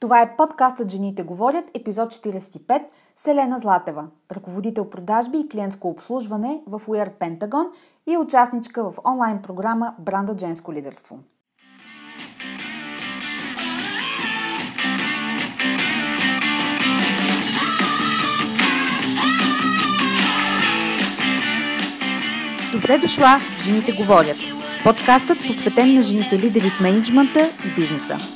Това е подкастът Жените говорят, епизод 45, Селена Златева, ръководител продажби и клиентско обслужване в Wear Pentagon и участничка в онлайн програма Бранда Женско лидерство. Добре дошла Жените говорят. Подкастът посветен на жените лидери в менеджмента и бизнеса.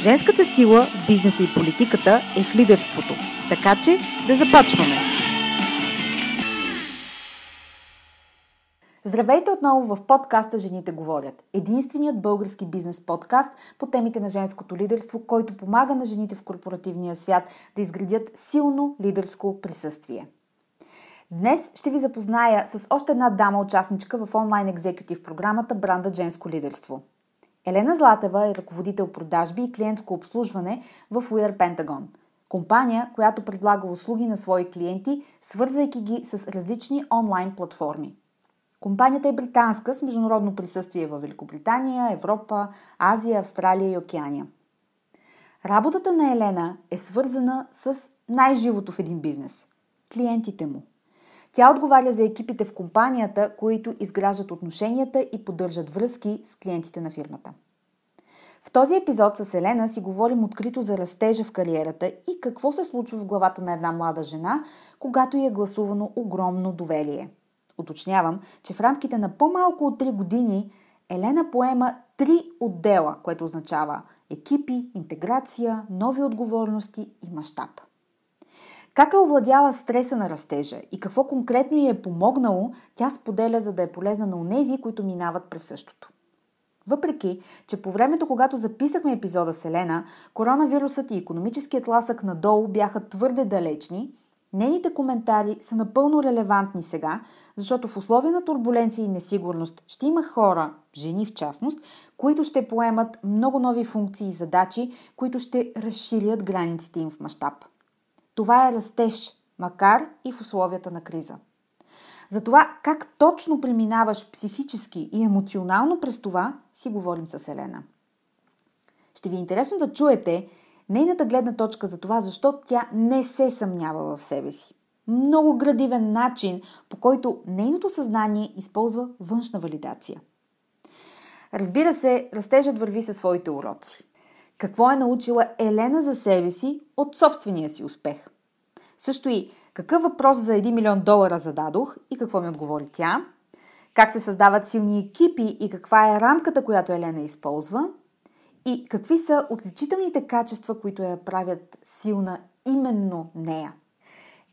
Женската сила в бизнеса и политиката е в лидерството. Така че да започваме! Здравейте отново в подкаста Жените говорят. Единственият български бизнес подкаст по темите на женското лидерство, който помага на жените в корпоративния свят да изградят силно лидерско присъствие. Днес ще ви запозная с още една дама участничка в онлайн екзекутив програмата Бранда Женско лидерство – Елена Златева е ръководител продажби и клиентско обслужване в Wear Pentagon. Компания, която предлага услуги на свои клиенти, свързвайки ги с различни онлайн платформи. Компанията е британска с международно присъствие в Великобритания, Европа, Азия, Австралия и Океания. Работата на Елена е свързана с най-живото в един бизнес – клиентите му – тя отговаря за екипите в компанията, които изграждат отношенията и поддържат връзки с клиентите на фирмата. В този епизод с Елена си говорим открито за растежа в кариерата и какво се случва в главата на една млада жена, когато й е гласувано огромно доверие. Уточнявам, че в рамките на по-малко от 3 години Елена поема три отдела, което означава екипи, интеграция, нови отговорности и мащаб. Как е овладяла стреса на растежа и какво конкретно й е помогнало, тя споделя, за да е полезна на онези, които минават през същото. Въпреки, че по времето, когато записахме епизода с Елена, коронавирусът и економическият ласък надолу бяха твърде далечни, нейните коментари са напълно релевантни сега, защото в условия на турбуленция и несигурност ще има хора, жени в частност, които ще поемат много нови функции и задачи, които ще разширят границите им в мащаб. Това е растеж, макар и в условията на криза. За това как точно преминаваш психически и емоционално през това, си говорим с Елена. Ще ви е интересно да чуете нейната гледна точка за това, защо тя не се съмнява в себе си. Много градивен начин, по който нейното съзнание използва външна валидация. Разбира се, растежът върви със своите уроци. Какво е научила Елена за себе си от собствения си успех? Също и какъв въпрос за 1 милион долара зададох и какво ми отговори тя? Как се създават силни екипи и каква е рамката, която Елена използва? И какви са отличителните качества, които я правят силна именно нея?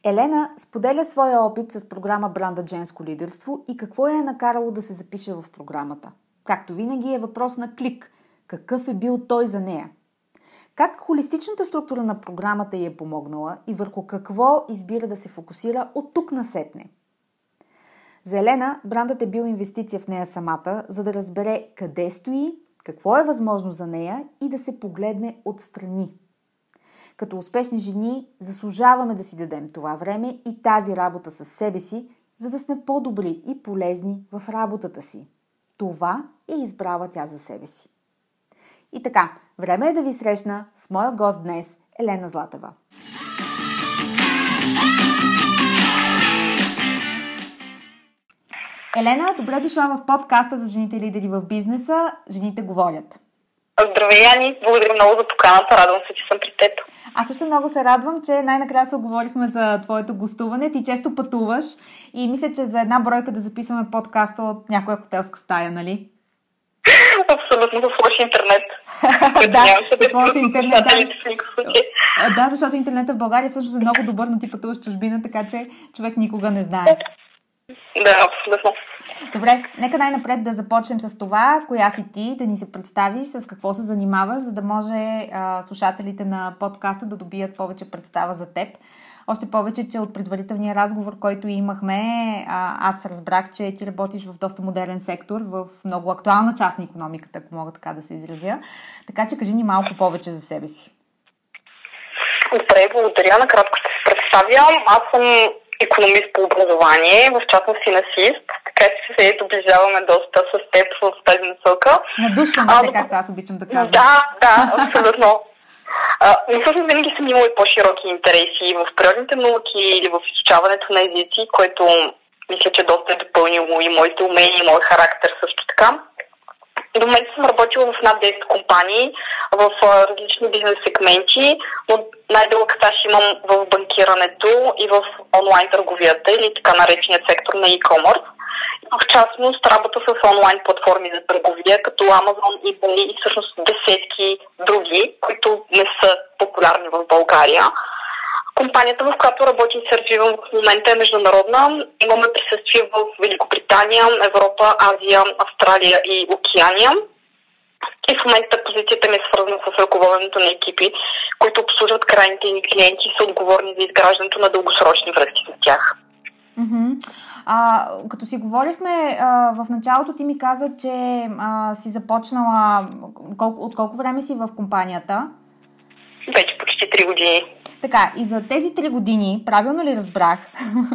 Елена споделя своя опит с програма Бранда Женско лидерство и какво я е накарало да се запише в програмата. Както винаги е въпрос на клик. Какъв е бил той за нея? Как холистичната структура на програмата й е помогнала и върху какво избира да се фокусира от тук насетне? За Елена брандът е бил инвестиция в нея самата, за да разбере къде стои, какво е възможно за нея и да се погледне отстрани. Като успешни жени заслужаваме да си дадем това време и тази работа със себе си, за да сме по-добри и полезни в работата си. Това е избрала тя за себе си. И така, време е да ви срещна с моя гост днес, Елена Златева. Елена, добре дошла в подкаста за жените лидери в бизнеса. Жените говорят. Здравей, Ани! Благодаря много за поканата. Радвам се, че съм при теб. Аз също много се радвам, че най-накрая се оговорихме за твоето гостуване. Ти често пътуваш и мисля, че за една бройка да записваме подкаста от някоя хотелска стая, нали? Абсолютно, с лош интернет. да, с лош интернет. Да, да, защото интернетът в България всъщност е много добър, но ти пътуваш чужбина, така че човек никога не знае. Да, абсолютно. Добре, нека най-напред да започнем с това, коя си ти, да ни се представиш, с какво се занимаваш, за да може а, слушателите на подкаста да добият повече представа за теб. Още повече, че от предварителния разговор, който имахме, аз разбрах, че ти работиш в доста модерен сектор, в много актуална част на економиката, ако мога така да се изразя. Така че кажи ни малко повече за себе си. Добре, благодаря. Накратко ще се представя. Аз съм економист по образование, в частност финансист, така че се доближаваме доста с теб в тази насока. Надушваме се, както аз обичам да казвам. Да, да, абсолютно. Но всъщност винаги съм имала и по-широки интереси в природните науки или в изучаването на езици, което мисля, че доста е допълнило и моите умения, и мой характер също така. До момента съм работила в над 10 компании, в различни бизнес сегменти, но най-дълъг стаж имам в банкирането и в онлайн търговията или така нареченият сектор на e-commerce. В частност работа с онлайн платформи за търговия, като Amazon, eBay и всъщност десетки други, които не са популярни в България. Компанията, в която работи и се в момента е международна. Имаме присъствие в Великобритания, Европа, Азия, Австралия и Океания. И в момента позицията ми е свързана с ръководенето на екипи, които обслужват крайните ни клиенти и са отговорни за изграждането на дългосрочни връзки с тях. Mm-hmm. А, като си говорихме, а, в началото ти ми каза, че а, си започнала. Колко, от колко време си в компанията? Вече почти 3 години. Така, и за тези 3 години, правилно ли разбрах,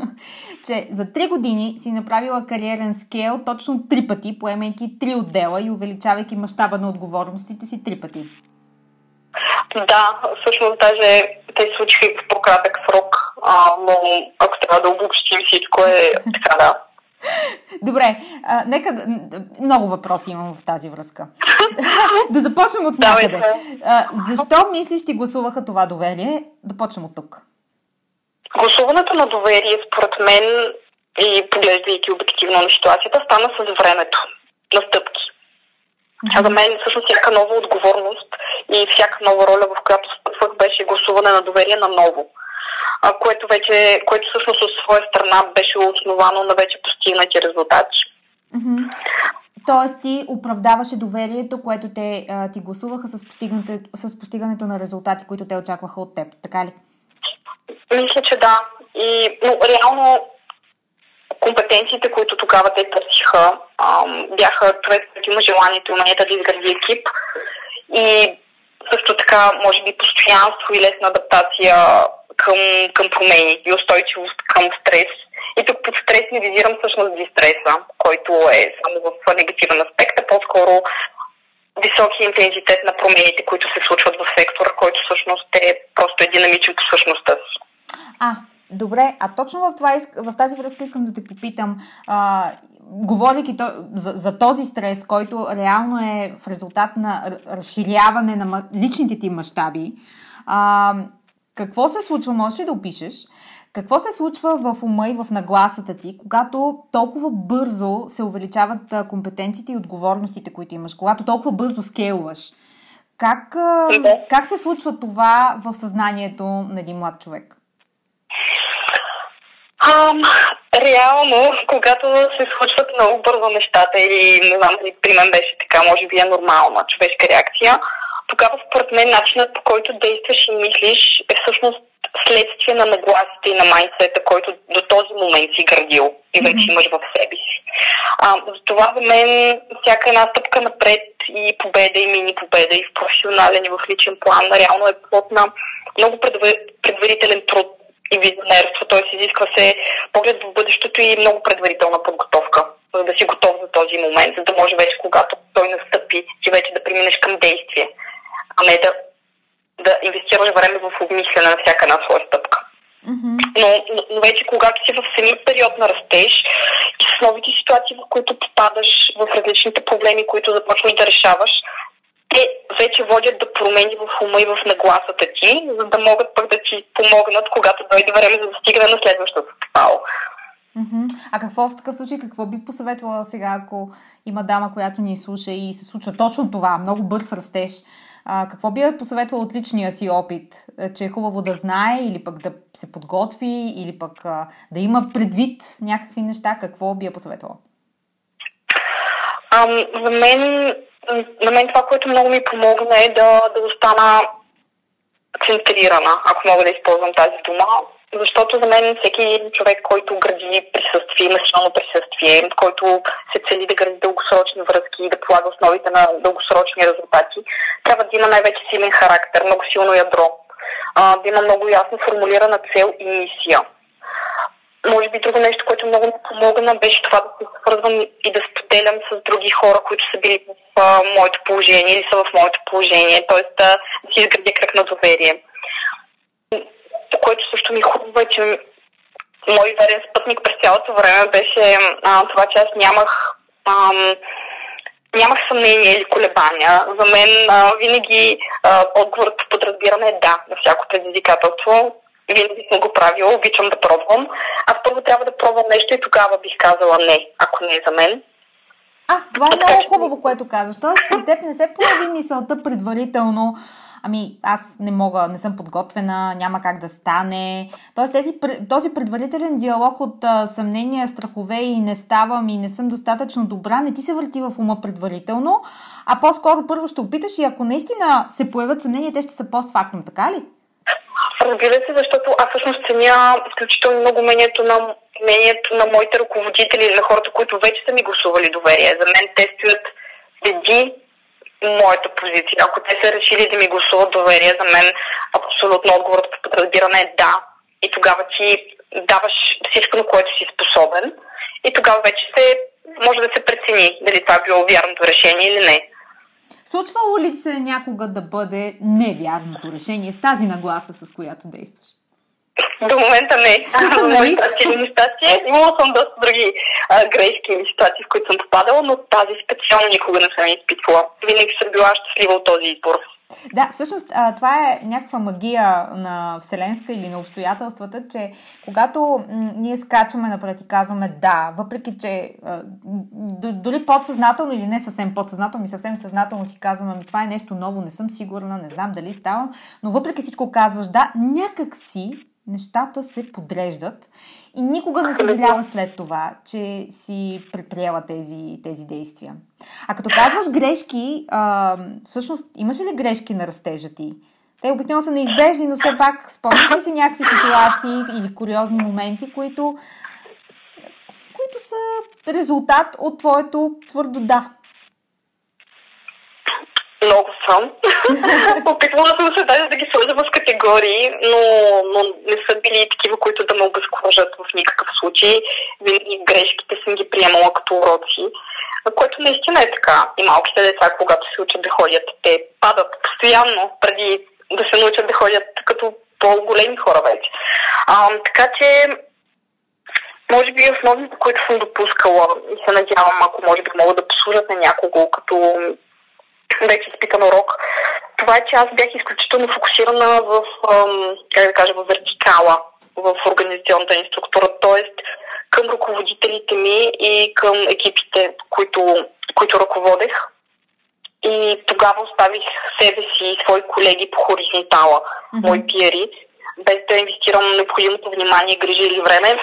че за 3 години си направила кариерен скейл точно 3 пъти, поемайки 3 отдела и увеличавайки мащаба на отговорностите си 3 пъти? Да, всъщност даже те случиха и в по-кратък срок, а, но ако трябва да обобщим всичко е така да. Добре, а, нека. Много въпроси имам в тази връзка. да започнем от някъде. А, защо мислиш ти гласуваха това доверие? Да почнем от тук. Гласуването на доверие, според мен, и поглеждайки обективно на ситуацията, стана с времето на стъпки. Mm-hmm. За мен всъщност всяка нова отговорност и всяка нова роля, в която стъпвах, беше гласуване на доверие на ново което вече, което всъщност от своя страна беше основано на вече постигнати резултати. Mm-hmm. Тоест ти оправдаваше доверието, което те а, ти гласуваха с с постигането на резултати, които те очакваха от теб, така ли? Мисля, че да. И, но реално компетенциите, които тогава те търсиха, бяха човек, който има желанието и уменията да изгради екип и също така, може би, постоянство и лесна адаптация към, към промени и устойчивост към стрес. И тук под стрес не визирам всъщност дистреса, който е само в негативен аспект, а по-скоро високи интензитет на промените, които се случват в сектора, който всъщност е просто е динамичен по същността си. А, добре, а точно в, това, в тази връзка искам да те попитам, а, говорейки то, за, за този стрес, който реално е в резултат на разширяване на личните ти мащаби, какво се случва, можеш ли да опишеш, какво се случва в ума и в нагласата ти, когато толкова бързо се увеличават компетенциите и отговорностите, които имаш, когато толкова бързо скейлваш? Как, как се случва това в съзнанието на един млад човек? Um, реално, когато се случват много бързо нещата или не знам дали при мен беше така, може би е нормална човешка реакция, тогава според мен начинът по който действаш и мислиш е всъщност следствие на нагласите и на майнсета, който до този момент си градил и вече mm-hmm. имаш в себе си. А, затова за мен всяка една стъпка напред и победа, и мини победа, и в професионален, и в личен план, реално е плод на много предварителен труд и визионерство, т.е. изисква се поглед в бъдещето и много предварителна подготовка, за да си готов за този момент, за да може вече, когато той настъпи, ти вече да преминеш към действие а не да, да инвестираш време в обмислене на всяка една своя стъпка. Mm-hmm. Но, но вече когато си в самия период на растеж и с новите ситуации, в които попадаш в различните проблеми, които започваш да решаваш, те вече водят да промени в ума и в нагласата ти, за да могат пък да ти помогнат, когато дойде време за достигане на следващото стъпало. Mm-hmm. А какво в такъв случай, какво би посъветвала сега, ако има дама, която ни слуша и се случва точно това, много бърз растеж, а, какво би посъветвал от личния си опит? Е, че е хубаво да знае или пък да се подготви или пък а, да има предвид някакви неща? Какво би я посъветвала? Ам, за мен, на мен това, което много ми помогна е да, да остана центрирана, ако мога да използвам тази дума. защото за мен всеки човек, който гради присъствие, емоционално присъствие, който се цели да гради дългосрочни връзки и да полага основите на дългосрочни резултати, трябва да има най-вече силен характер, много силно ядро, да има много ясно формулирана цел и мисия. Може би друго нещо, което много ми помогна, беше това да се свързвам и да споделям с други хора, които са били в а, моето положение или са в моето положение, т.е. да си изградя кръг на доверие което също ми хубаво е, че мой верен спътник през цялото време беше а, това, че аз нямах ам, нямах съмнение или колебания. За мен а, винаги а, отговорът по подразбиране е да на всяко предизвикателство. Винаги съм го правила, обичам да пробвам. Аз първо трябва да пробвам нещо и тогава бих казала не, ако не е за мен. А, това е много хубаво, което казваш. Тоест, при теб не се появи мисълта предварително ами аз не мога, не съм подготвена, няма как да стане. Тоест тези, този предварителен диалог от а, съмнения, страхове и не ставам и не съм достатъчно добра, не ти се върти в ума предварително, а по-скоро първо ще опиташ и ако наистина се появят съмнения, те ще са постфактум, така ли? Разбира се, защото аз всъщност ценя изключително много мнението на мнението на моите ръководители, на хората, които вече са ми гласували доверие. За мен те стоят преди моята позиция. Ако те са решили да ми гласуват доверие, за мен абсолютно отговорът по подразбиране е да. И тогава ти даваш всичко, на което си способен. И тогава вече се, може да се прецени дали това е било вярното решение или не. Случвало ли се някога да бъде невярното решение с тази нагласа, с която действаш? До момента не. До момента или ситуация. Имала съм доста други а, грешки или ситуации, в които съм попадала, но тази специално никога не съм изпитвала. Винаги съм била щастлива от този избор. Да, всъщност това е някаква магия на Вселенска или на обстоятелствата, че когато ние скачаме напред и казваме да, въпреки че дори подсъзнателно или не съвсем подсъзнателно, ми съвсем съзнателно си казваме, ами това е нещо ново, не съм сигурна, не знам дали ставам, но въпреки всичко казваш да, някак си нещата се подреждат и никога не съжалява след това, че си предприела тези, тези действия. А като казваш грешки, а, всъщност имаш ли грешки на растежа ти? Те обикновено са неизбежни, но все пак спомняш ли си някакви ситуации или куриозни моменти, които, които са резултат от твоето твърдо да? Много съм. Опитвала съм се даже да ги сложа в категории, но, но не са били такива, които да ме обезкуражат в никакъв случай. Винаги грешките съм ги приемала като уроци, което наистина е така. И малките деца, когато се учат да ходят, те падат постоянно преди да се научат да ходят като по-големи хора вече. А, така че може би основните, които съм допускала и се надявам, ако може би могат да послужат на някого като вече изпитан урок. Това е, че аз бях изключително фокусирана в, как да кажа, в вертикала, в организационната ни структура, т.е. към ръководителите ми и към екипите, които, които ръководех. И тогава оставих себе си и свои колеги по хоризонтала, mm-hmm. мои пиери, без да инвестирам необходимото внимание, грижа или време.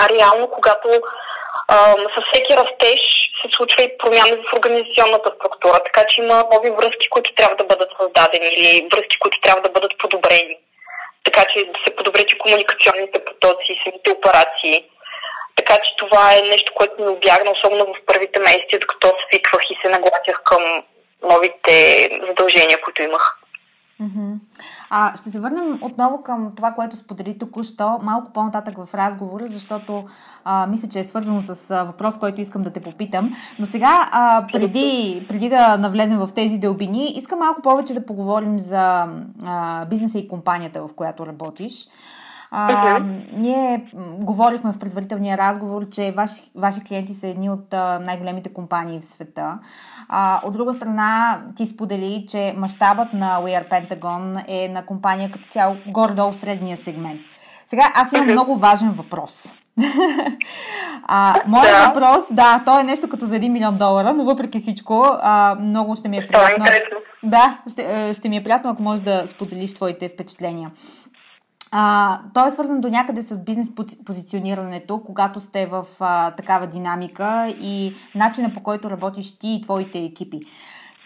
А реално, когато а, със всеки растеж се случва и промяна в организационната структура, така че има нови връзки, които трябва да бъдат създадени или връзки, които трябва да бъдат подобрени. Така че да се подобрят и комуникационните потоци, самите операции. Така че това е нещо, което ми обягна, особено в първите месеци, докато свиквах и се нагласях към новите задължения, които имах. А, ще се върнем отново към това, което сподели току-що, малко по-нататък в разговора, защото а, мисля, че е свързано с а, въпрос, който искам да те попитам. Но сега, а, преди, преди да навлезем в тези дълбини, искам малко повече да поговорим за а, бизнеса и компанията, в която работиш. А, uh-huh. Ние говорихме в предварителния разговор, че ваши, ваши клиенти са едни от най-големите компании в света. А, от друга страна, ти сподели, че мащабът на We Are Pentagon е на компания като цяло горе-долу в средния сегмент. Сега аз имам uh-huh. много важен въпрос. а, моят да. въпрос, да, то е нещо като за 1 милион долара, но въпреки всичко, а, много ще ми е, е приятно. Да, ще, ще ми е приятно, ако можеш да споделиш твоите впечатления. А, то е свързано до някъде с бизнес позиционирането, когато сте в а, такава динамика и начина по който работиш ти и твоите екипи.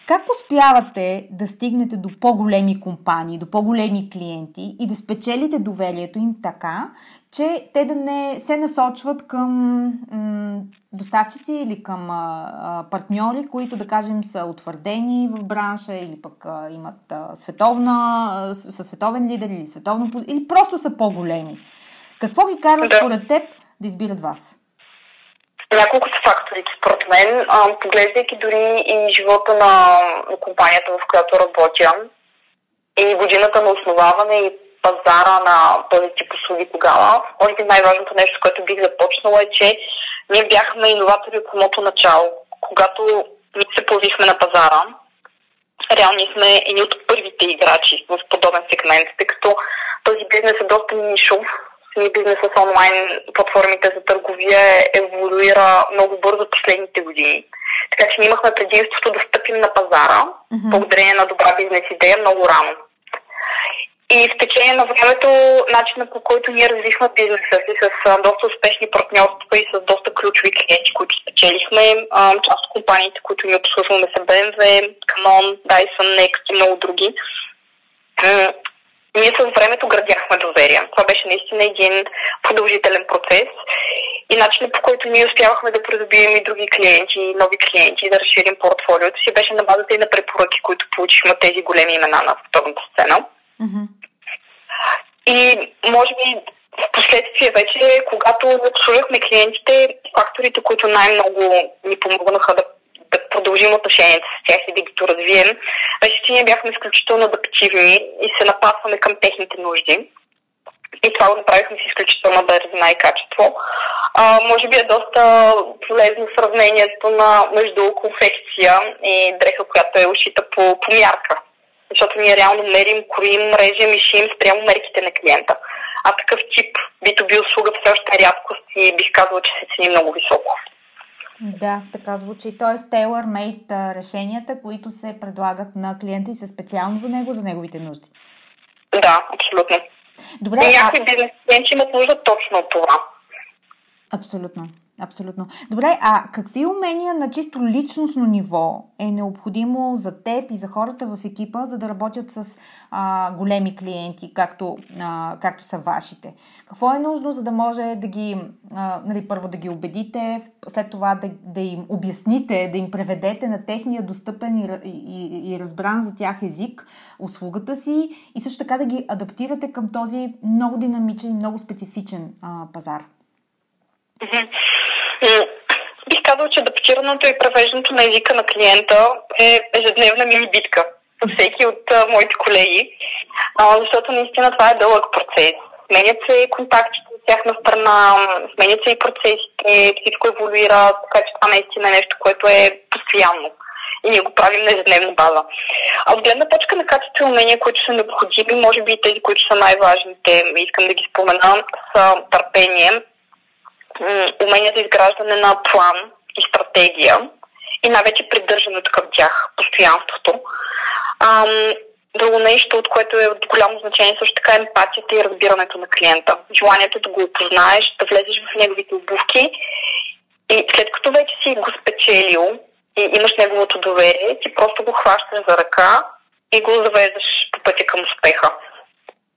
Как успявате да стигнете до по-големи компании, до по-големи клиенти и да спечелите доверието им така, че те да не се насочват към м- доставчици или към а, а, партньори, които да кажем са утвърдени в бранша или пък а, имат а, световна, а, са световен лидер или световно или просто са по-големи. Какво ги кара да. според теб да избират вас? Няколко са факторите, според мен. А, поглеждайки дори и живота на, на компанията, в която работя, и годината на основаване и пазара на този тип услуги тогава, може би най-важното нещо, което бих започнала е, че ние бяхме иноватори от самото начало. Когато ние се появихме на пазара, реално ние сме едни от първите играчи в подобен сегмент, тъй като този бизнес е доста нишов. Самия бизнес с онлайн платформите за търговия еволюира много бързо последните години. Така че ние имахме предимството да стъпим на пазара, mm-hmm. благодарение на добра бизнес идея много рано. И в течение на времето, начинът по който ние развихме бизнеса си с доста успешни партньорства и с доста ключови клиенти, които спечелихме, част от компаниите, които ни обслужваме са BMW, Canon, Dyson, Next и много други. Ние с времето градяхме доверие. Това беше наистина един продължителен процес и начинът по който ние успявахме да придобием и други клиенти, нови клиенти, да разширим портфолиото си, беше на базата и на препоръки, които получихме от тези големи имена на световната сцена. Mm-hmm. И може би в последствие вече, когато обслужвахме клиентите, факторите, които най-много ни помогнаха да, да продължим отношенията с тях и да ги развием, беше, че ние бяхме изключително адаптивни и се напасваме към техните нужди. И това го направихме с изключително бързина и качество. А, може би е доста полезно сравнението на между конфекция и дреха, която е ушита по, по мярка защото ние реално мерим, кроим, режем и шием спрямо мерките на клиента. А такъв тип B2B услуга все още е рядкост и бих казала, че се цени много високо. Да, така звучи. Тоест, tailor-made решенията, които се предлагат на клиента и са специално за него, за неговите нужди. Да, абсолютно. Добре, и някои а... бизнес клиенти имат нужда точно от това. Абсолютно. Абсолютно. Добре, а какви умения на чисто личностно ниво е необходимо за теб и за хората в екипа, за да работят с а, големи клиенти, както, а, както са вашите? Какво е нужно, за да може да ги, а, нали, първо да ги убедите, след това да, да им обясните, да им преведете на техния достъпен и, и, и разбран за тях език услугата си и също така да ги адаптирате към този много динамичен много специфичен а, пазар? Бих казал, че адаптирането и превеждането на езика на клиента е ежедневна мини битка за всеки от а, моите колеги, а, защото наистина това е дълъг процес. Сменят се контактите от тяхна страна, сменят се и процесите, всичко еволюира, така че това наистина е нещо, което е постоянно и ние го правим на ежедневна база. А от гледна точка на качество и умения, които са необходими, може би и тези, които са най-важните, искам да ги спомена, са търпение, умения за изграждане на план и стратегия и най-вече придържането към тях, постоянството. Ам, друго нещо, от което е от голямо значение също така е емпатията и разбирането на клиента. Желанието да го опознаеш, да влезеш в неговите обувки и след като вече си го спечелил и имаш неговото доверие, ти просто го хващаш за ръка и го завеждаш по пътя към успеха.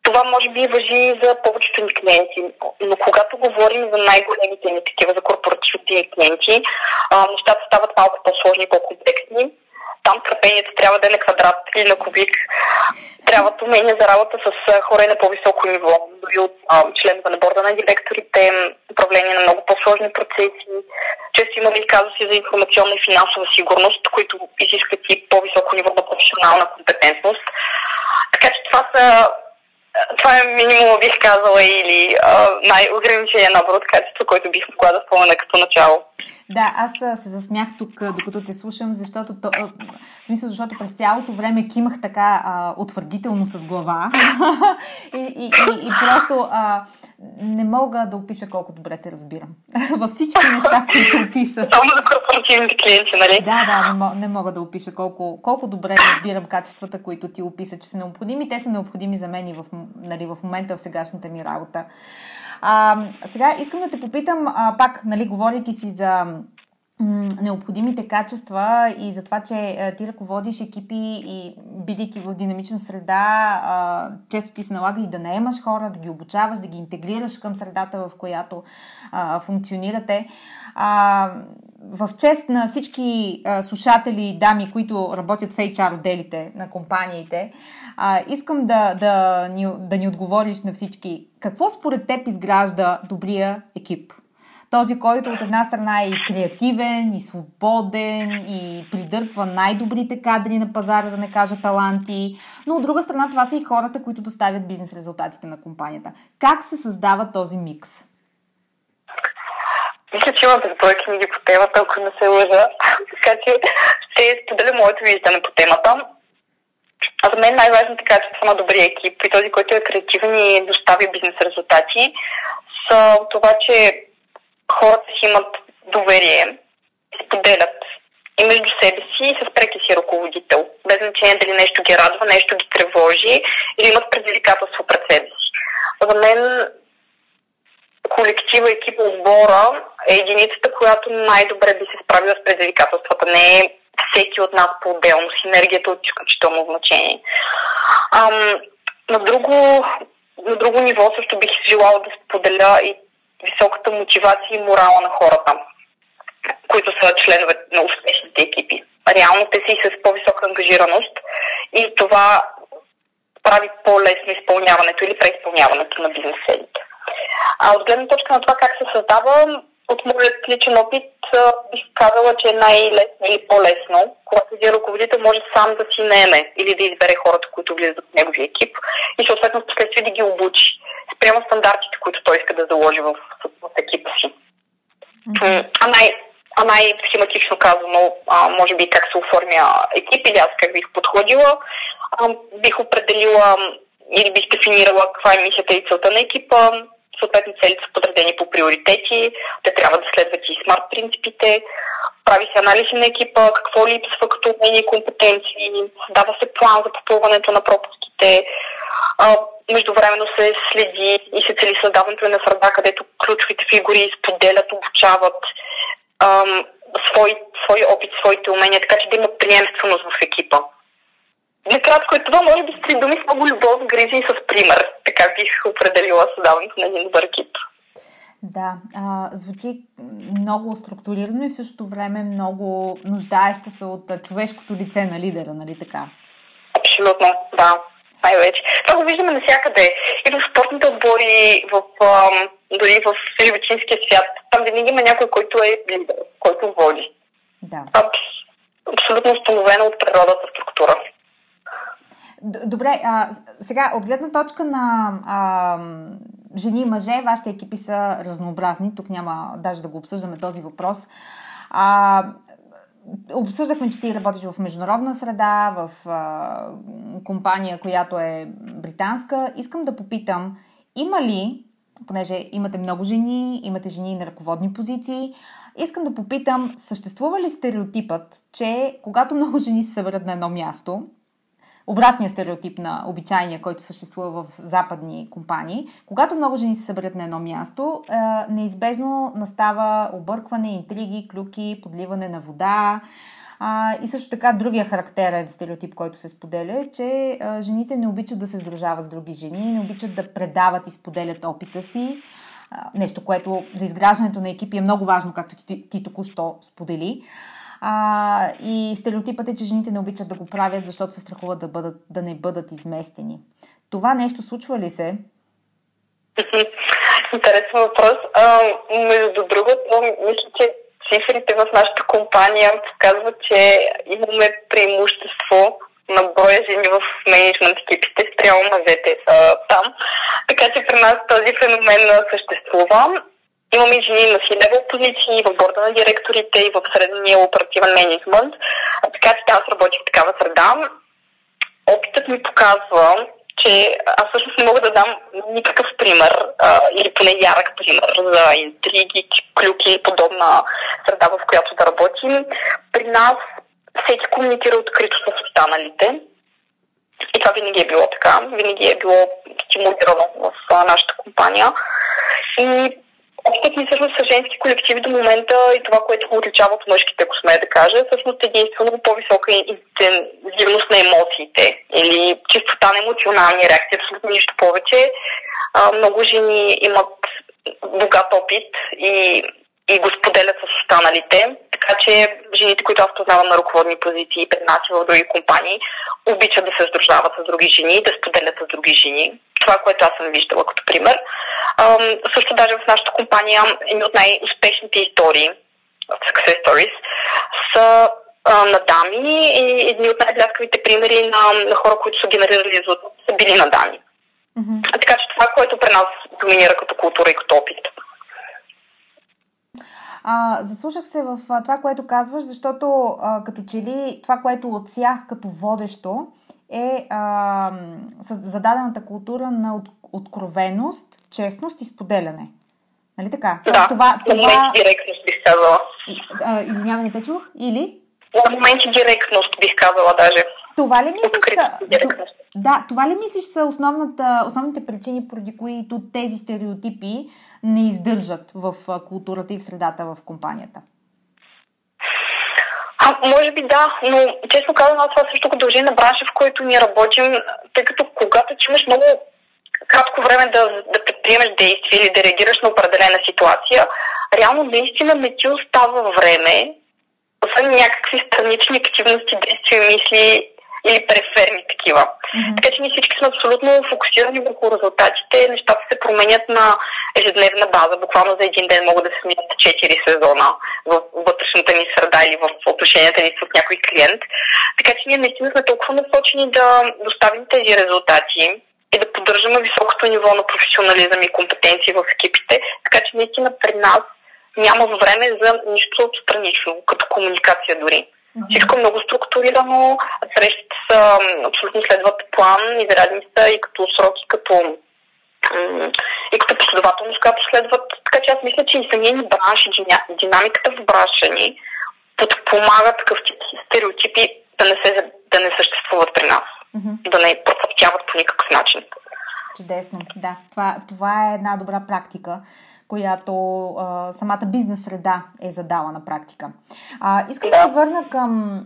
Това може би въжи за повечето ни клиенти, но когато говорим за най-големите ни такива, за корпоративните ни клиенти, нещата стават малко по-сложни и по-комплексни. Там търпението трябва да е на квадрат или на кубик. Трябват умения за работа с хора на по-високо ниво, дори от членове на борда на директорите, управление на много по-сложни процеси. Често имаме и казуси за информационна и финансова сигурност, които изискват и по-високо ниво на професионална компетентност. Така че това са това е минимум, бих казала, или най-ограничения набор от качество, който бих могла да спомена като начало. Да, аз се засмях тук, докато те слушам, защото то, в смисъл, защото през цялото време кимах така а, утвърдително с глава и, и, и, и просто а, не мога да опиша колко добре те разбирам. Във всички неща, които описа. Само за корпоративните клиенти, нали? Да, да, не, мога, не мога да опиша колко, колко добре разбирам качествата, които ти описа, че са необходими. Те са необходими за мен и в, нали, в момента в сегашната ми работа. А, сега искам да те попитам, а, пак, нали, говорейки си за необходимите качества и за това, че ти ръководиш екипи и бидейки в динамична среда, често ти се налага и да наемаш хора, да ги обучаваш, да ги интегрираш към средата, в която функционирате. В чест на всички слушатели дами, които работят в HR отделите на компаниите, искам да, да, ни, да ни отговориш на всички. Какво според теб изгражда добрия екип? Този, който от една страна е и креативен, и свободен, и придърпва най-добрите кадри на пазара, да не кажа таланти, но от друга страна това са и хората, които доставят бизнес резултатите на компанията. Как се създава този микс? Мисля, че има безброй книги по темата, ако не се лъжа. така че ще споделя моето виждане по темата. А за мен най-важните качества на добрия екип и този, който е креативен и доставя бизнес резултати, са това, че хората си имат доверие, споделят и между себе си и с преки си ръководител. Без значение дали нещо ги радва, нещо ги тревожи или имат предизвикателство пред себе си. За мен колектива, екипа, отбора е единицата, която най-добре би се справила с предизвикателствата. Не е всеки от нас по-отделно. Синергията е от изключително значение. Ам, на, друго, на друго ниво също бих желала да споделя и високата мотивация и морала на хората, които са членове на успешните екипи. Реално те си с по-висока ангажираност и това прави по-лесно изпълняването или преизпълняването на бизнес селите. А от гледна точка на това как се създава, от моят личен опит бих казала, че е най-лесно или по-лесно, когато един ръководител може сам да си наеме или да избере хората, които влизат в неговия екип и съответно в последствие да ги обучи спрямо стандартите, които той иска да заложи в, в екипа си. А, най, а най-схематично казано, а, може би как се оформя екип или аз как бих подходила, а, бих определила или бих дефинирала каква е мисията и целта на екипа, съответно целите са подредени по приоритети, те трябва да следват и смарт принципите, прави се анализи на екипа, какво липсва като умения и компетенции, дава се план за попълването на пропуските, междувременно се следи и се цели създаването на среда, където ключовите фигури споделят, обучават ам, свой, свой опит, своите умения, така че да има приемственост в екипа. Накратко е това, може би с три думи с много любов, грижи и с пример. Така бих определила създаването на един добър екип. Да, а, звучи много структурирано и в същото време много нуждаещо се от човешкото лице на лидера, нали така? Абсолютно, да най-вече. Това го виждаме навсякъде. И в спортните отбори, в, дори в животинския свят. Там винаги има някой, който е лидер, който води. Да. Абс, абсолютно установена от природата структура. Добре, а, сега, от гледна точка на а, жени и мъже, вашите екипи са разнообразни. Тук няма даже да го обсъждаме този въпрос. А, Обсъждахме, че ти работиш в международна среда, в а, компания, която е британска. Искам да попитам, има ли, понеже имате много жени, имате жени на ръководни позиции, искам да попитам, съществува ли стереотипът, че когато много жени се съберат на едно място, обратния стереотип на обичайния, който съществува в западни компании. Когато много жени се съберат на едно място, е, неизбежно настава объркване, интриги, клюки, подливане на вода. и също така другия характерен стереотип, който се споделя е, че е, жените не обичат да се сдружават с други жени, не обичат да предават и споделят опита си. нещо, което за изграждането на екипи е много важно, както ти, ти току-що сподели. А, и стереотипът е, че жените не обичат да го правят, защото се страхуват да, бъдат, да не бъдат изместени. Това нещо случва ли се? Интересен въпрос. А, между другото, мисля, че цифрите в нашата компания показват, че имаме преимущество на броя жени в менеджмент екипите спрямо мъжете там. Така че при нас този феномен съществува. Имаме жени на си позиции в борда на директорите и в средния оперативен менеджмент. Така че аз работих в такава среда. Опитът ми показва, че аз всъщност не мога да дам никакъв пример а, или поне ярък пример за интриги, клюки и подобна среда, в която да работим. При нас всеки комуникира открито с останалите. И това винаги е било така. Винаги е било стимулирано в а, нашата компания. И Опитът ми всъщност с женски колективи до момента и това, което го отличава от мъжките, ако сме да кажа, всъщност единствено по-висока интензивност на емоциите или чистота на емоционални реакции, абсолютно нищо повече. А, много жени имат богат опит и, и го споделят с останалите. Така че жените, които аз познавам на ръководни позиции пред нас и в други компании, обичат да се сдружават с други жени, да споделят с други жени. Това, което аз съм виждала като пример. А, също даже в нашата компания едни от най-успешните истории, success stories, са а, на дами и едни от най-бляскавите примери на, на хора, които са генерирали резултат, са били на дами. Mm-hmm. Така че това, което при нас доминира като култура и като опит. А, заслушах се в това, което казваш, защото а, като че ли това, което отсях като водещо е а, зададената култура на от, откровеност, честност и споделяне. Нали така? Да, това, това... директност бих казала. Извинявай, не те чух? Или? В моменти директност бих казала даже. Това ли мислиш са... Да, това ли мислиш са основната, основните причини, поради които тези стереотипи не издържат в културата и в средата в компанията? А, може би да, но честно казвам, това също го дължи на бранша, в който ние работим, тъй като когато ти имаш много кратко време да, да предприемеш действие или да реагираш на определена ситуация, реално наистина не ти остава време за някакви странични активности, действия, мисли или преферни такива. Mm-hmm. Така че ние всички сме абсолютно фокусирани върху резултатите. Нещата се променят на ежедневна база. Буквално за един ден могат да се сменят 4 сезона в вътрешната ни среда или в отношенията ни с някой клиент. Така че ние наистина сме толкова насочени да доставим тези резултати и да поддържаме високото ниво на професионализъм и компетенции в екипите. Така че наистина при нас няма време за нищо странично, като комуникация дори. Mm-hmm. Всичко е много структурирано, срещите са абсолютно следват план, изрядни са и като сроки, като и като последователност, която следват. Така че аз мисля, че и самия ни бранш и динамиката в бранша ни подпомага такъв тип стереотипи да не, се, да не съществуват при нас, mm-hmm. да не процъфтяват по никакъв начин. Чудесно, да. Това, това е една добра практика която а, самата бизнес среда е задала на практика. А, искам да, да върна към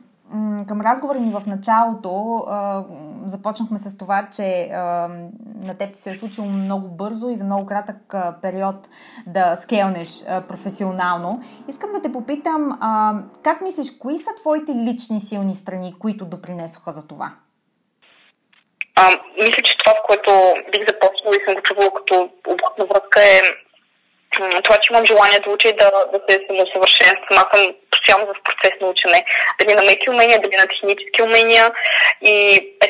към разговора ни в началото а, започнахме с това, че а, на теб ти се е случило много бързо и за много кратък а, период да скелнеш а, професионално. Искам да те попитам, а, как мислиш, кои са твоите лични силни страни, които допринесоха за това? А, мисля, че това, в което бих започнала и съм го чувала като обратна връзка е това, че имам желание да уча и да, да се самосъвършенствам. Аз съм постоянно в процес на учене. Дали на меки умения, дали на технически умения. И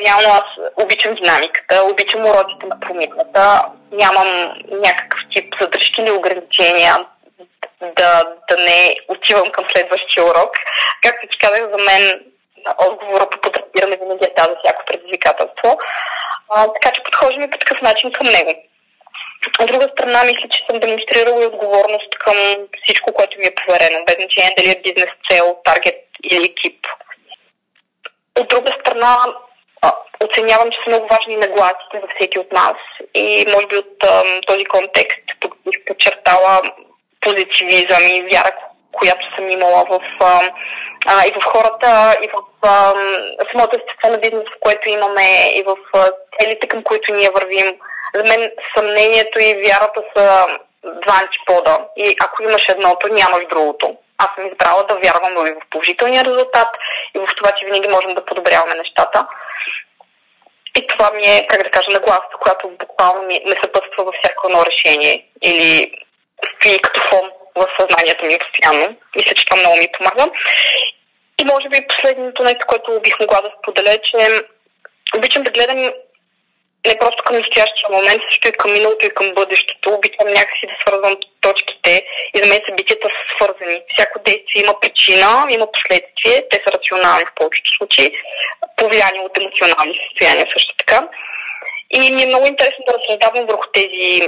реално аз обичам динамиката, обичам уроките на промяната. Нямам някакъв тип задръжки или ограничения да, да не отивам към следващия урок. Както ти казах, за мен отговора по подразбиране винаги е да за всяко предизвикателство. А, така че подхождаме по такъв начин към него. От друга страна, мисля, че съм демонстрирала и отговорност към всичко, което ми е поверено, без значение дали е бизнес цел, таргет или екип. От друга страна, оценявам, че са много важни нагласите за всеки от нас и може би от този контекст бих подчертала позитивизъм и вяра, която съм имала в, а, и в хората, и в а, самото естество на бизнес, в което имаме, и в целите, към които ние вървим – за мен съмнението и вярата са два антипода. И ако имаш едното, нямаш другото. Аз съм избрала да вярвам в положителния резултат и в това, че винаги можем да подобряваме нещата. И това ми е, как да кажа, нагласата, която буквално ми, ме съпътства във всяко едно решение или стои като фон в съзнанието ми постоянно. Мисля, че това много ми помага. И може би последното нещо, което бих могла да споделя, е, че обичам да гледам не просто към настоящия момент, също и към миналото и към бъдещето. Обичам някакси да свързвам точките и за мен събитията са свързани. Всяко действие има причина, има последствие, те са рационални в повечето случаи, повлияни от емоционални състояния също така. И ми е много интересно да разсъждавам върху тези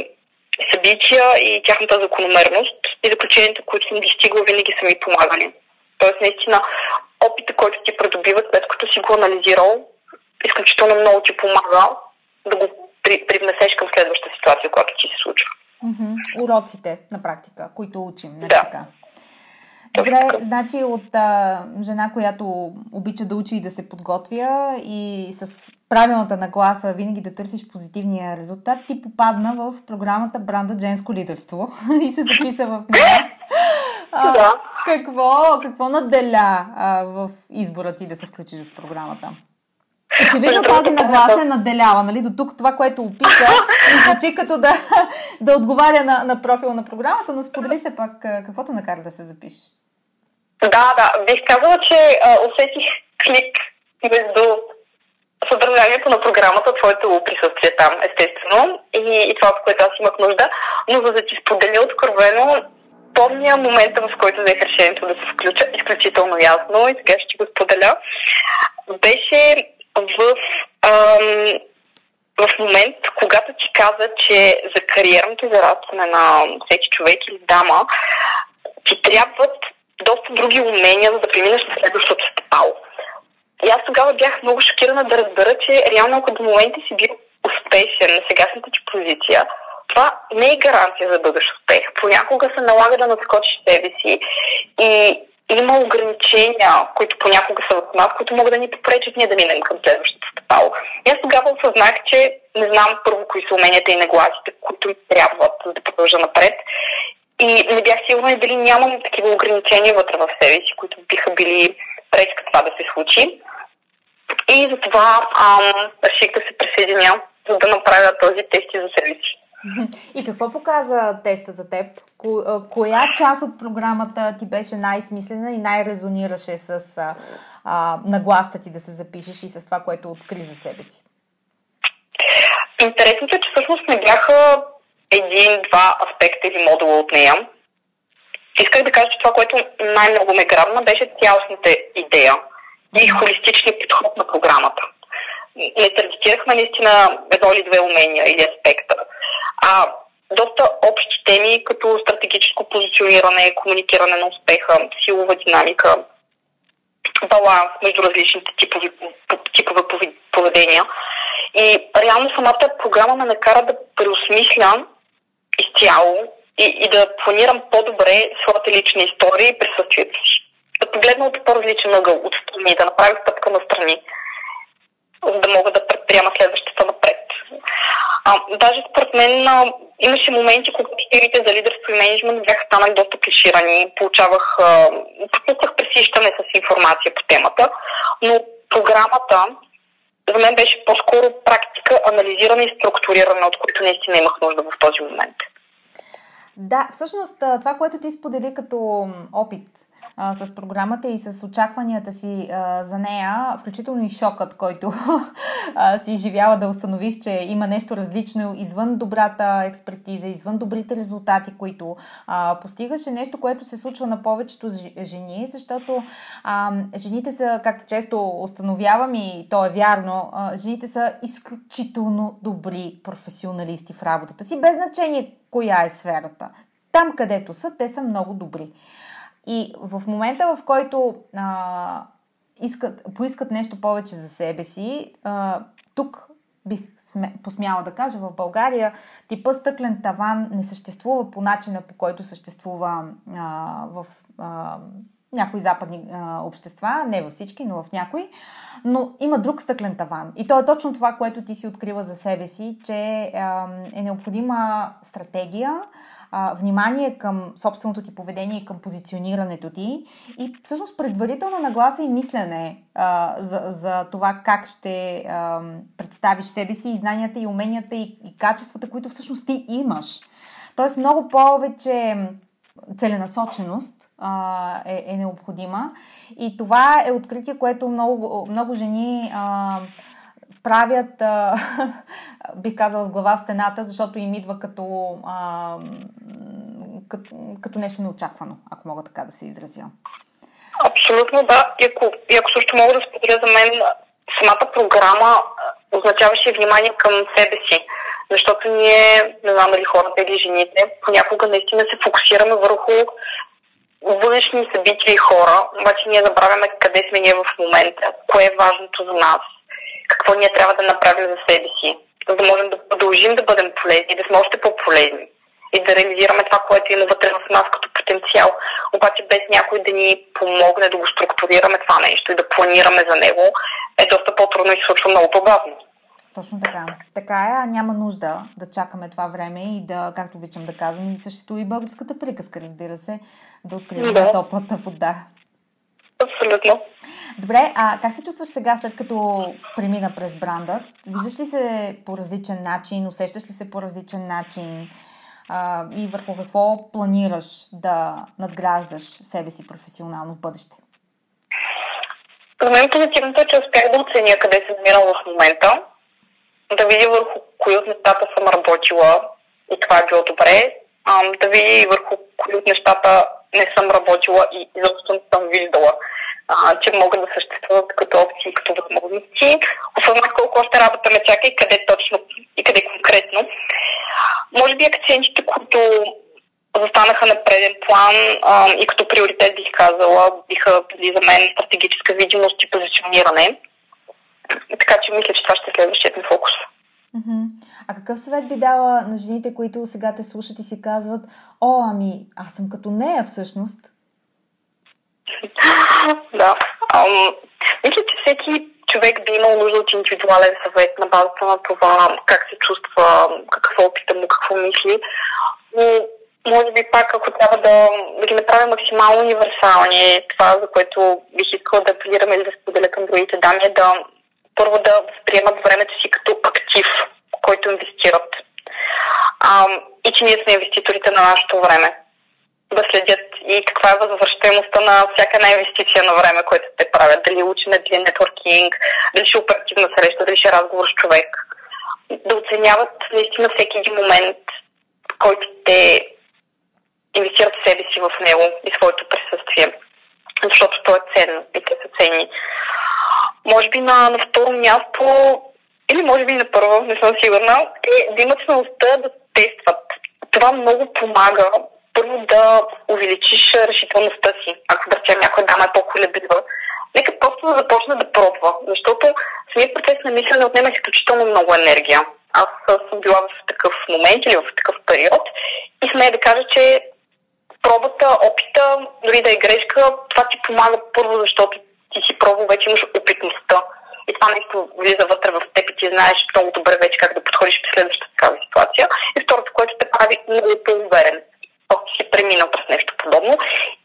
събития и тяхната закономерност и заключенията, които съм достигла, винаги са ми помагали. Тоест, наистина, опита, който ти придобиват, след като си го анализирал, изключително много ти помага да го при, привнесеш към следващата ситуация, която ти се случва. Mm-hmm. Уроците на практика, които учим. Нали да. така? Добре, значи от а, жена, която обича да учи и да се подготвя и с правилната нагласа винаги да търсиш позитивния резултат, ти попадна в програмата Бранда Женско лидерство и се записа в нея. А, да. Какво, какво наделя а, в избора ти да се включиш в програмата? Очевидно тази нагласа е наделяла, нали? До тук това, което описа, звучи като да, да отговаря на, на профила на програмата, но сподели се пак какво те накара да се запишеш. Да, да. Бих казала, че а, усетих клик между съдържанието на програмата, твоето присъствие там, естествено, и, и това, от което аз имах нужда. Но за да ти споделя откровено, помня момента, в който взех решението да се включа, изключително ясно, и сега ще го споделя, беше в, ам, в момент, когато ти каза, че за кариерното зарастване на всеки човек или дама, ти трябват доста други умения, за да преминеш на следващото стъпало. И аз тогава бях много шокирана да разбера, че реално ако до моменти си бил успешен на сегашната ти позиция, това не е гаранция за бъдещ успех. Понякога се налага да надскочиш себе си и има ограничения, които понякога са в нас, които могат да ни попречат ние да минем към следващото стъпало. И аз тогава осъзнах, че не знам първо кои са уменията и нагласите, които ми трябват да продължа напред. И не бях сигурна дали нямам такива ограничения вътре в себе си, които биха били пречка това да се случи. И затова ам, реших да се присъединя, за да направя този тест за себе си. И какво показа теста за теб? Ко, коя част от програмата ти беше най-смислена и най-резонираше с а, а, нагласта ти да се запишеш и с това, което откри за себе си? Интересното е, че всъщност не бяха един-два аспекта или модула от нея. Исках да кажа, че това, което най-много ме грабна, беше цялостната идея и холистичния подход на програмата. Не таргетирахме наистина едно или две умения или аспекта, а доста общи теми, като стратегическо позициониране, комуникиране на успеха, силова динамика, баланс между различните типови, типове поведения. И реално самата програма ме накара да преосмисля изцяло и, и да планирам по-добре своята лична история и присъствието си. Да погледна от по-различен ъгъл, от страни, да направя стъпка на страни, за да мога да предприема следващата напред. А, даже според мен а, имаше моменти, когато темите за лидерство и менеджмент бяха станали доста клиширани. Получавах, пропусках пресищане с информация по темата, но програмата за мен беше по-скоро практика, анализирана и структурирана, от които наистина имах нужда в този момент. Да, всъщност това, което ти сподели като опит а, с програмата и с очакванията си а, за нея, включително и шокът, който а, си живяла да установиш, че има нещо различно извън добрата експертиза, извън добрите резултати, които а, постигаше, нещо, което се случва на повечето жени, защото а, жените са, както често установявам и то е вярно, а, жените са изключително добри професионалисти в работата си, без значение коя е сферата. Там, където са, те са много добри. И в момента, в който а, искат, поискат нещо повече за себе си, а, тук бих сме, посмяла да кажа, в България типа стъклен таван не съществува по начина, по който съществува а, в а, някои западни а, общества, не във всички, но в някои, но има друг стъклен таван. И то е точно това, което ти си открива за себе си, че а, е необходима стратегия, внимание към собственото ти поведение и към позиционирането ти и всъщност предварителна нагласа и мислене а, за, за това как ще а, представиш себе си и знанията и уменията и, и качествата, които всъщност ти имаш. Тоест много повече целенасоченост а, е, е необходима. И това е откритие, което много, много жени а, правят, а, бих казала, с глава в стената, защото им идва като, а, като, като нещо неочаквано, ако мога така да се изразя. Абсолютно да. И ако, и ако също мога да споделя за мен, самата програма означаваше внимание към себе си. Защото ние, не знам дали хората или жените, понякога наистина се фокусираме върху външни събития и хора, обаче ние забравяме къде сме ние в момента, кое е важното за нас, какво ние трябва да направим за себе си, за да можем да продължим да бъдем полезни, да сме още по-полезни. и да реализираме това, което има вътре в нас като потенциал. Обаче без някой да ни помогне да го структурираме това нещо и да планираме за него, е доста по-трудно и се случва много по-бавно. Точно така. Така е, няма нужда да чакаме това време и да, както обичам да казвам, и съществува и българската приказка, разбира се, да откриваме да. топлата вода. Абсолютно. Добре, а как се чувстваш сега, след като премина през бранда? Виждаш ли се по различен начин, усещаш ли се по различен начин а, и върху какво планираш да надграждаш себе си професионално в бъдеще? За мен позитивното е, че успях да оценя къде се намирам в момента, да видя върху кои от нещата съм работила и това е било добре, а, да видя върху кои от нещата не съм работила и изобщо не съм виждала а, че могат да съществуват като опции, като възможности. Осъзнах колко още работа ме чака и къде точно и къде конкретно. Може би акцентите, които застанаха на преден план а, и като приоритет бих казала, биха били за мен стратегическа видимост и позициониране. Така че мисля, че това ще е следващият ми фокус. А какъв съвет би дала на жените, които сега те слушат и си казват, о, ами, аз съм като нея всъщност? да. Ам, мисля, че всеки човек би имал нужда от индивидуален съвет на базата на това как се чувства, какво опита му, какво мисли. Но може би пак, ако трябва да, да ги направя максимално универсални, това, за което бих искала да апелирам или да споделя към другите дами, е да първо да възприемат времето си като актив, който инвестират. А, и че ние сме инвеститорите на нашето време да следят и каква е възвръщаемостта на всяка една инвестиция на време, което те правят. Дали учене, дали нетворкинг, дали ще оперативна среща, дали ще разговор с човек. Да оценяват наистина всеки един момент, който те инвестират в себе си в него и своето присъствие. Защото то е ценно и те са ценни. Може би на, на второ място, или може би на първо, не съм сигурна, е да имат смелостта да тестват. Това много помага първо да увеличиш решителността си. Ако да речем някоя дама е по-колеблива, нека просто да започне да пробва, защото самият процес на мислене отнема изключително много енергия. Аз съм била в такъв момент или в такъв период и смея да кажа, че пробата, опита, дори да е грешка, това ти помага първо, защото ти си пробвал, вече имаш опитността. И това нещо влиза вътре в теб и ти знаеш много добре вече как да подходиш в следващата такава ситуация. И второто, което те прави много по-уверен си преминал през нещо подобно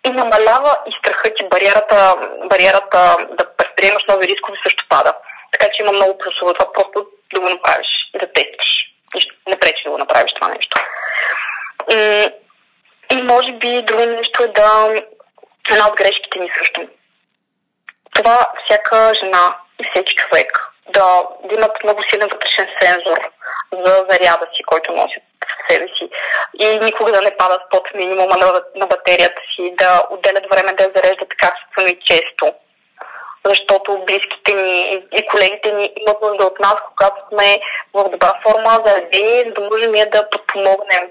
и намалява и страхът и бариерата, бариерата да предприемаш нови рискове също пада. Така че има много плюсове това просто да го направиш и да тестваш. И не пречи да го направиш това нещо. И може би друго нещо е да една от грешките ми също. Това всяка жена и всеки човек да, да имат много силен вътрешен сензор за заряда си, който носят себе си и никога да не падат под минимума на, на батерията си, да отделят време да я зареждат качествено и често. Защото близките ни и колегите ни имат нужда от нас, когато сме в добра форма, заради, за да можем ние да подпомогнем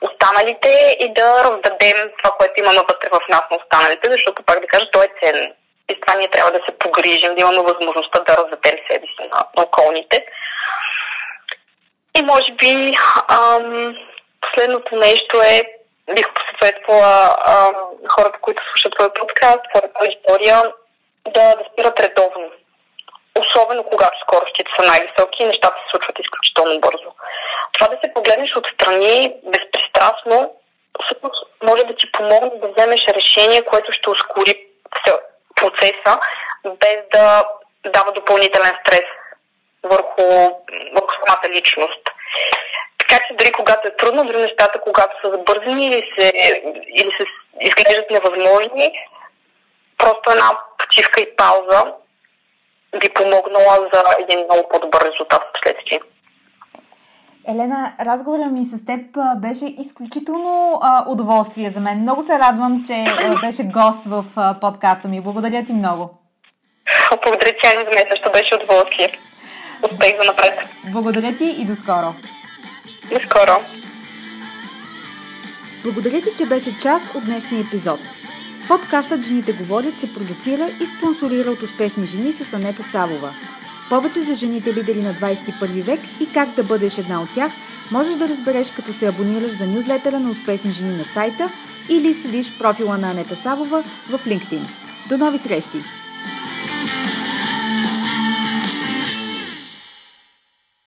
останалите и да раздадем това, което имаме вътре в нас на останалите, защото пак да кажа, то е ценно. И с това ние трябва да се погрижим, да имаме възможността да раздадем себе си на, на околните. И може би ам, последното нещо е, бих посъветвала хората, които слушат твой подкаст, твоята история, да, да спират редовно. Особено когато скоростите са най-високи и нещата се случват изключително бързо. Това да се погледнеш отстрани безпристрастно, всъщност може да ти помогне да вземеш решение, което ще ускори процеса, без да дава допълнителен стрес върху, върху самата личност. Така че дори когато е трудно, дори нещата, когато са забързани или се, или се изглеждат невъзможни, просто една почивка и пауза би помогнала за един много по-добър резултат в последствие. Елена, разговорът ми с теб беше изключително а, удоволствие за мен. Много се радвам, че а, беше гост в а, подкаста ми. Благодаря ти много. Благодаря ти, за мен също беше удоволствие. Успех за напред. Благодаря ти и до скоро. До скоро. Благодаря ти, че беше част от днешния епизод. Подкастът Жените говорят се продуцира и спонсорира от успешни жени с Анета Савова. Повече за жените лидери на 21 век и как да бъдеш една от тях можеш да разбереш като се абонираш за нюзлетера на успешни жени на сайта или следиш профила на Анета Савова в LinkedIn. До нови срещи!